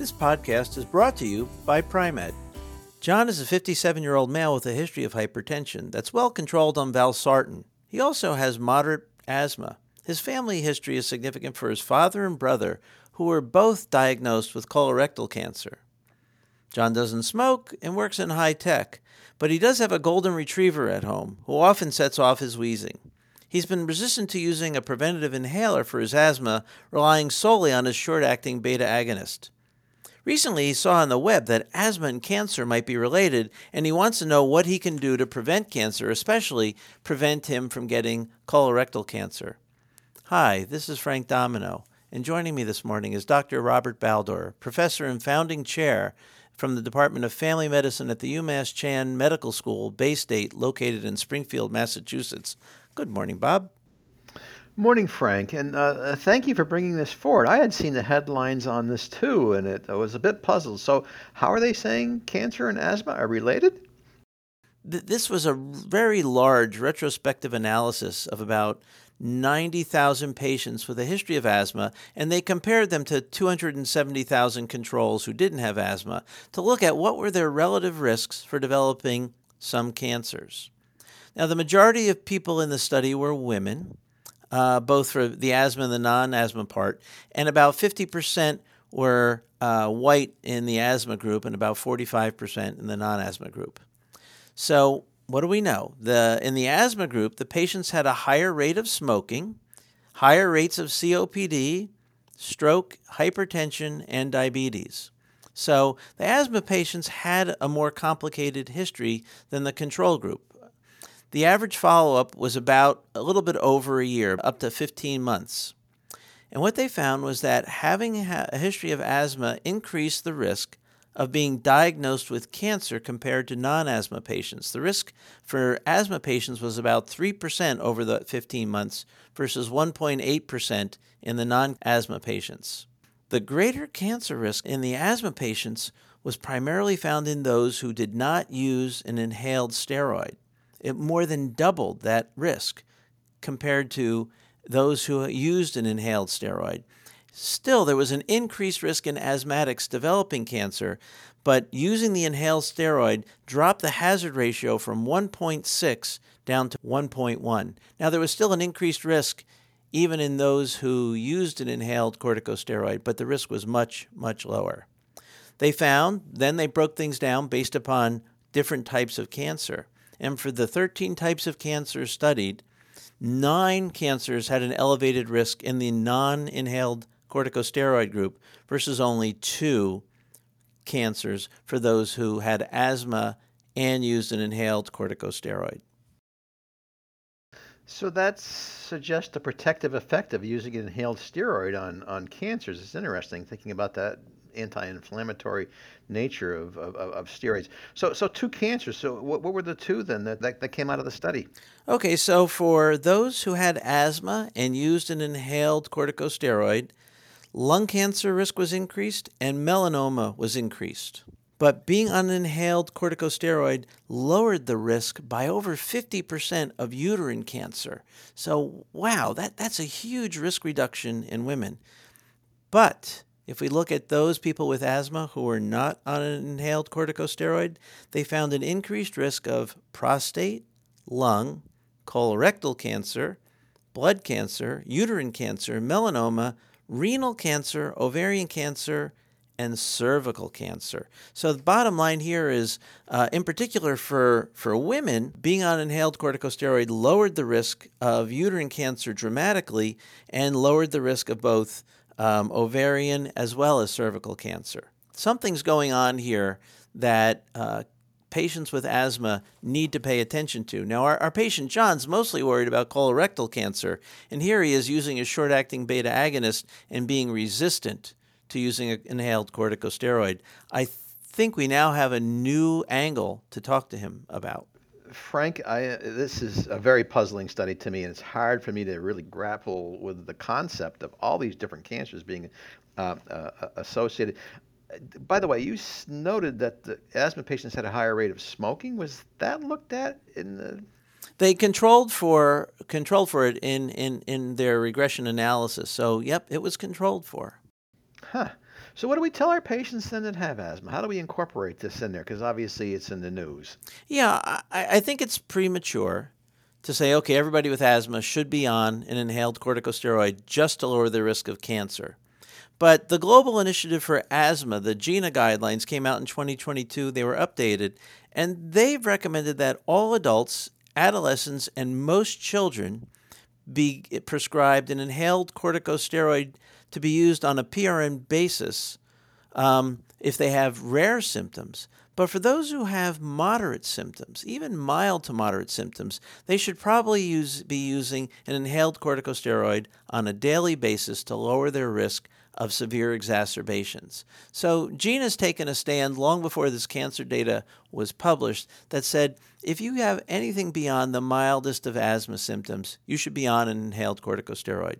This podcast is brought to you by Pri-Med. John is a 57 year old male with a history of hypertension that's well controlled on valsartan. He also has moderate asthma. His family history is significant for his father and brother, who were both diagnosed with colorectal cancer. John doesn't smoke and works in high tech, but he does have a golden retriever at home who often sets off his wheezing. He's been resistant to using a preventative inhaler for his asthma, relying solely on his short acting beta agonist. Recently, he saw on the web that asthma and cancer might be related, and he wants to know what he can do to prevent cancer, especially prevent him from getting colorectal cancer. Hi, this is Frank Domino, and joining me this morning is Dr. Robert Baldor, professor and founding chair from the Department of Family Medicine at the UMass Chan Medical School, Baystate, located in Springfield, Massachusetts. Good morning, Bob. Morning, Frank, and uh, uh, thank you for bringing this forward. I had seen the headlines on this too, and it, I was a bit puzzled. So, how are they saying cancer and asthma are related? This was a very large retrospective analysis of about 90,000 patients with a history of asthma, and they compared them to 270,000 controls who didn't have asthma to look at what were their relative risks for developing some cancers. Now, the majority of people in the study were women uh, both for the asthma and the non asthma part, and about 50% were uh, white in the asthma group and about 45% in the non asthma group. So, what do we know? The, in the asthma group, the patients had a higher rate of smoking, higher rates of COPD, stroke, hypertension, and diabetes. So, the asthma patients had a more complicated history than the control group. The average follow up was about a little bit over a year, up to 15 months. And what they found was that having a history of asthma increased the risk of being diagnosed with cancer compared to non asthma patients. The risk for asthma patients was about 3% over the 15 months versus 1.8% in the non asthma patients. The greater cancer risk in the asthma patients was primarily found in those who did not use an inhaled steroid it more than doubled that risk compared to those who used an inhaled steroid. Still, there was an increased risk in asthmatics developing cancer, but using the inhaled steroid dropped the hazard ratio from 1.6 down to 1.1. Now, there was still an increased risk even in those who used an inhaled corticosteroid, but the risk was much, much lower. They found, then they broke things down based upon different types of cancer. And for the 13 types of cancer studied, nine cancers had an elevated risk in the non inhaled corticosteroid group versus only two cancers for those who had asthma and used an inhaled corticosteroid. So that suggests a protective effect of using an inhaled steroid on, on cancers. It's interesting thinking about that anti-inflammatory nature of, of, of, steroids. So, so two cancers. So, what, what were the two then that, that, that came out of the study? Okay, so for those who had asthma and used an inhaled corticosteroid, lung cancer risk was increased and melanoma was increased. But being on an inhaled corticosteroid lowered the risk by over 50% of uterine cancer. So, wow, that, that's a huge risk reduction in women. But if we look at those people with asthma who were not on an inhaled corticosteroid, they found an increased risk of prostate, lung, colorectal cancer, blood cancer, uterine cancer, melanoma, renal cancer, ovarian cancer, and cervical cancer. So the bottom line here is, uh, in particular for, for women, being on inhaled corticosteroid lowered the risk of uterine cancer dramatically and lowered the risk of both um, ovarian as well as cervical cancer. Something's going on here that uh, patients with asthma need to pay attention to. Now, our, our patient John's mostly worried about colorectal cancer, and here he is using a short acting beta agonist and being resistant to using an inhaled corticosteroid. I think we now have a new angle to talk to him about. Frank, I, this is a very puzzling study to me, and it's hard for me to really grapple with the concept of all these different cancers being uh, uh, associated. By the way, you noted that the asthma patients had a higher rate of smoking. Was that looked at in the they controlled for controlled for it in, in, in their regression analysis. So, yep, it was controlled for. Huh. So, what do we tell our patients then that have asthma? How do we incorporate this in there? Because obviously it's in the news. Yeah, I, I think it's premature to say, okay, everybody with asthma should be on an inhaled corticosteroid just to lower the risk of cancer. But the Global Initiative for Asthma, the GINA guidelines, came out in 2022. They were updated, and they've recommended that all adults adolescents, and most children be prescribed an inhaled corticosteroid to be used on a PRN basis um, if they have rare symptoms. But for those who have moderate symptoms, even mild to moderate symptoms, they should probably use, be using an inhaled corticosteroid on a daily basis to lower their risk of severe exacerbations. So, GINA has taken a stand long before this cancer data was published that said if you have anything beyond the mildest of asthma symptoms, you should be on an inhaled corticosteroid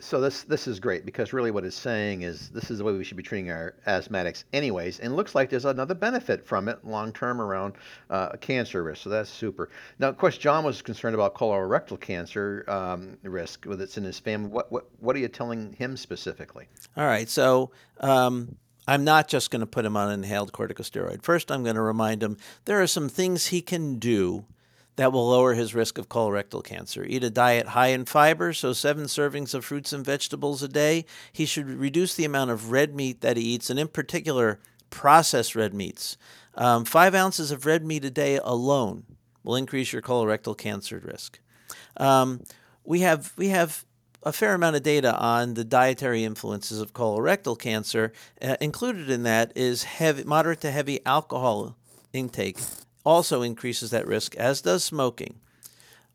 so this this is great because really what it's saying is this is the way we should be treating our asthmatics anyways and looks like there's another benefit from it long term around uh, cancer risk so that's super. Now of course john was concerned about colorectal cancer um, risk with it's in his family. What, what what are you telling him specifically? All right so um, I'm not just going to put him on inhaled corticosteroid. First, I'm going to remind him there are some things he can do that will lower his risk of colorectal cancer. Eat a diet high in fiber, so seven servings of fruits and vegetables a day. He should reduce the amount of red meat that he eats, and in particular, processed red meats. Um, five ounces of red meat a day alone will increase your colorectal cancer risk. Um, we have we have a fair amount of data on the dietary influences of colorectal cancer. Uh, included in that is heavy, moderate to heavy alcohol intake also increases that risk, as does smoking.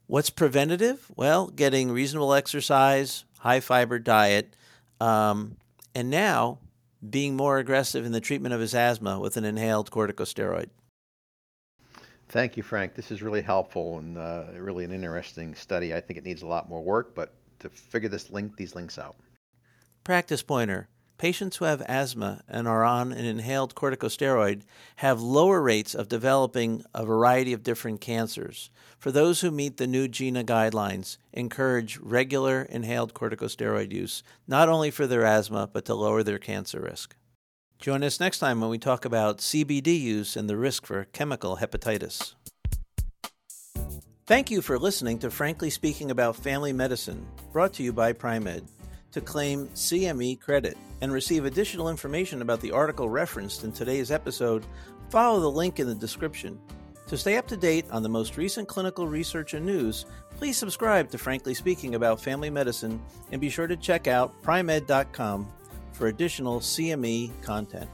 What's preventative? Well, getting reasonable exercise, high fiber diet, um, and now being more aggressive in the treatment of his asthma with an inhaled corticosteroid. Thank you, Frank. This is really helpful and uh, really an interesting study. I think it needs a lot more work, but to figure this link, these links out. Practice pointer. Patients who have asthma and are on an inhaled corticosteroid have lower rates of developing a variety of different cancers. For those who meet the new GINA guidelines, encourage regular inhaled corticosteroid use, not only for their asthma, but to lower their cancer risk. Join us next time when we talk about CBD use and the risk for chemical hepatitis. Thank you for listening to Frankly Speaking About Family Medicine, brought to you by Pri-Med to claim CME credit and receive additional information about the article referenced in today's episode, follow the link in the description. To stay up to date on the most recent clinical research and news, please subscribe to Frankly Speaking About Family Medicine and be sure to check out pri-med.com for additional CME content.